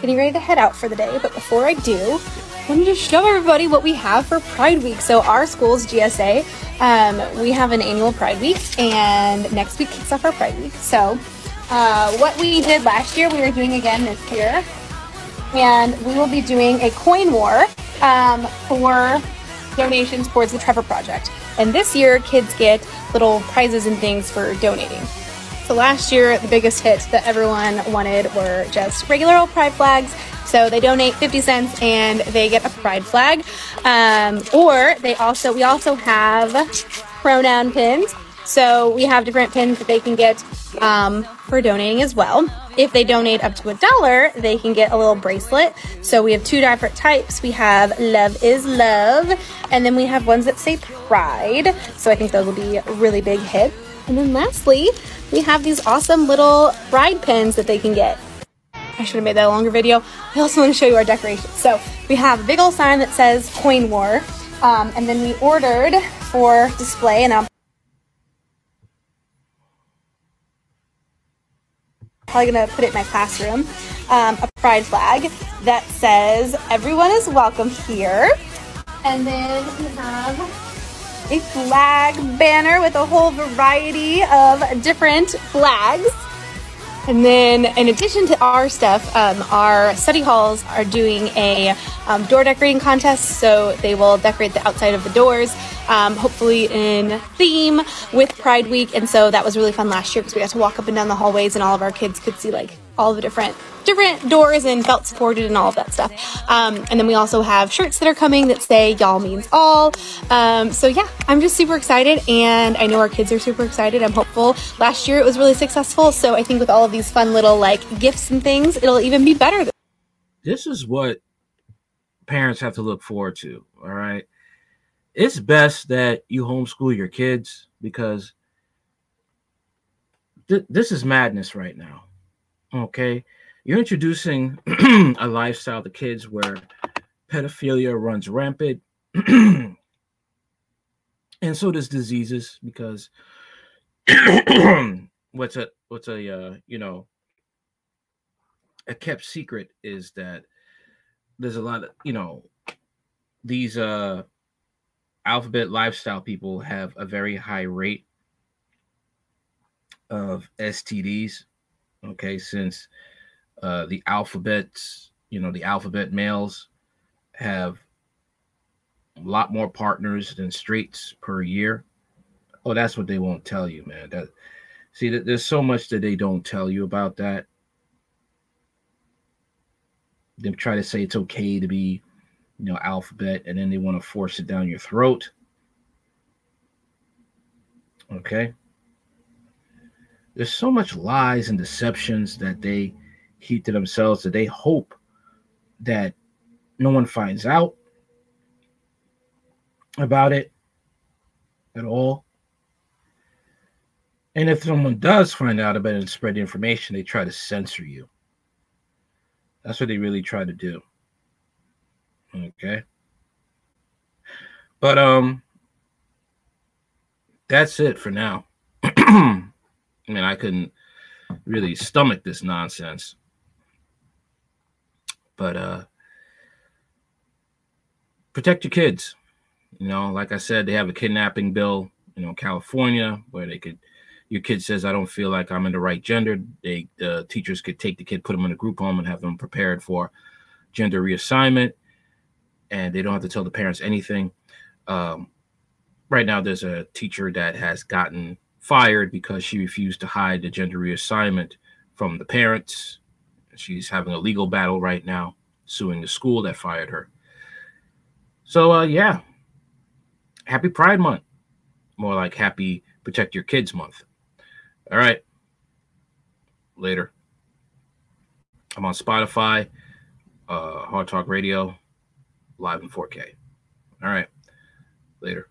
getting ready to head out for the day. But before I do, I wanted to show everybody what we have for Pride Week. So our school's GSA, um, we have an annual Pride Week, and next week kicks off our Pride Week. So uh, what we did last year, we are doing again this year, and we will be doing a coin war um, for donations towards the Trevor Project. And this year, kids get little prizes and things for donating. So last year, the biggest hit that everyone wanted were just regular old pride flags. So they donate 50 cents and they get a pride flag. Um, or they also, we also have pronoun pins. So we have different pins that they can get um, for donating as well. If they donate up to a dollar, they can get a little bracelet. So we have two different types. We have Love is Love, and then we have ones that say Pride. So I think those will be really big hit. And then lastly, we have these awesome little bride pins that they can get. I should have made that a longer video. I also want to show you our decorations. So we have a big old sign that says Coin War. Um, and then we ordered for display, and I'm probably gonna put it in my classroom, um, a pride flag that says everyone is welcome here. And then we have a flag banner with a whole variety of different flags. And then, in addition to our stuff, um, our study halls are doing a um, door decorating contest. So they will decorate the outside of the doors, um, hopefully in theme with Pride Week. And so that was really fun last year because we got to walk up and down the hallways, and all of our kids could see like all the different different doors and felt supported and all of that stuff. Um, and then we also have shirts that are coming that say "Y'all means all." Um, so yeah, I'm just super excited, and I know our kids are super excited. I'm hopeful. Last year it was really successful, so I think with all of these fun little like gifts and things, it'll even be better. This is what parents have to look forward to. All right, it's best that you homeschool your kids because th- this is madness right now. Okay. You're introducing a lifestyle to kids where pedophilia runs rampant. And so does diseases because what's a what's a uh, you know a kept secret is that there's a lot of you know these uh alphabet lifestyle people have a very high rate of STDs okay since uh, the alphabets, you know, the alphabet males have a lot more partners than straights per year. Oh, that's what they won't tell you, man. That see, there's so much that they don't tell you about that. They try to say it's okay to be, you know, alphabet, and then they want to force it down your throat. Okay. There's so much lies and deceptions that they keep to themselves that they hope that no one finds out about it at all. And if someone does find out about it and spread the information, they try to censor you. That's what they really try to do. Okay. But um that's it for now. I mean, I couldn't really stomach this nonsense. But uh protect your kids. You know, like I said, they have a kidnapping bill, you know, California, where they could your kid says I don't feel like I'm in the right gender. They the teachers could take the kid, put them in a group home, and have them prepared for gender reassignment, and they don't have to tell the parents anything. Um, right now, there's a teacher that has gotten fired because she refused to hide the gender reassignment from the parents. She's having a legal battle right now, suing the school that fired her. So, uh, yeah, happy Pride Month. More like happy Protect Your Kids Month. All right. Later. I'm on Spotify, uh, Hard Talk Radio, live in 4K. All right. Later.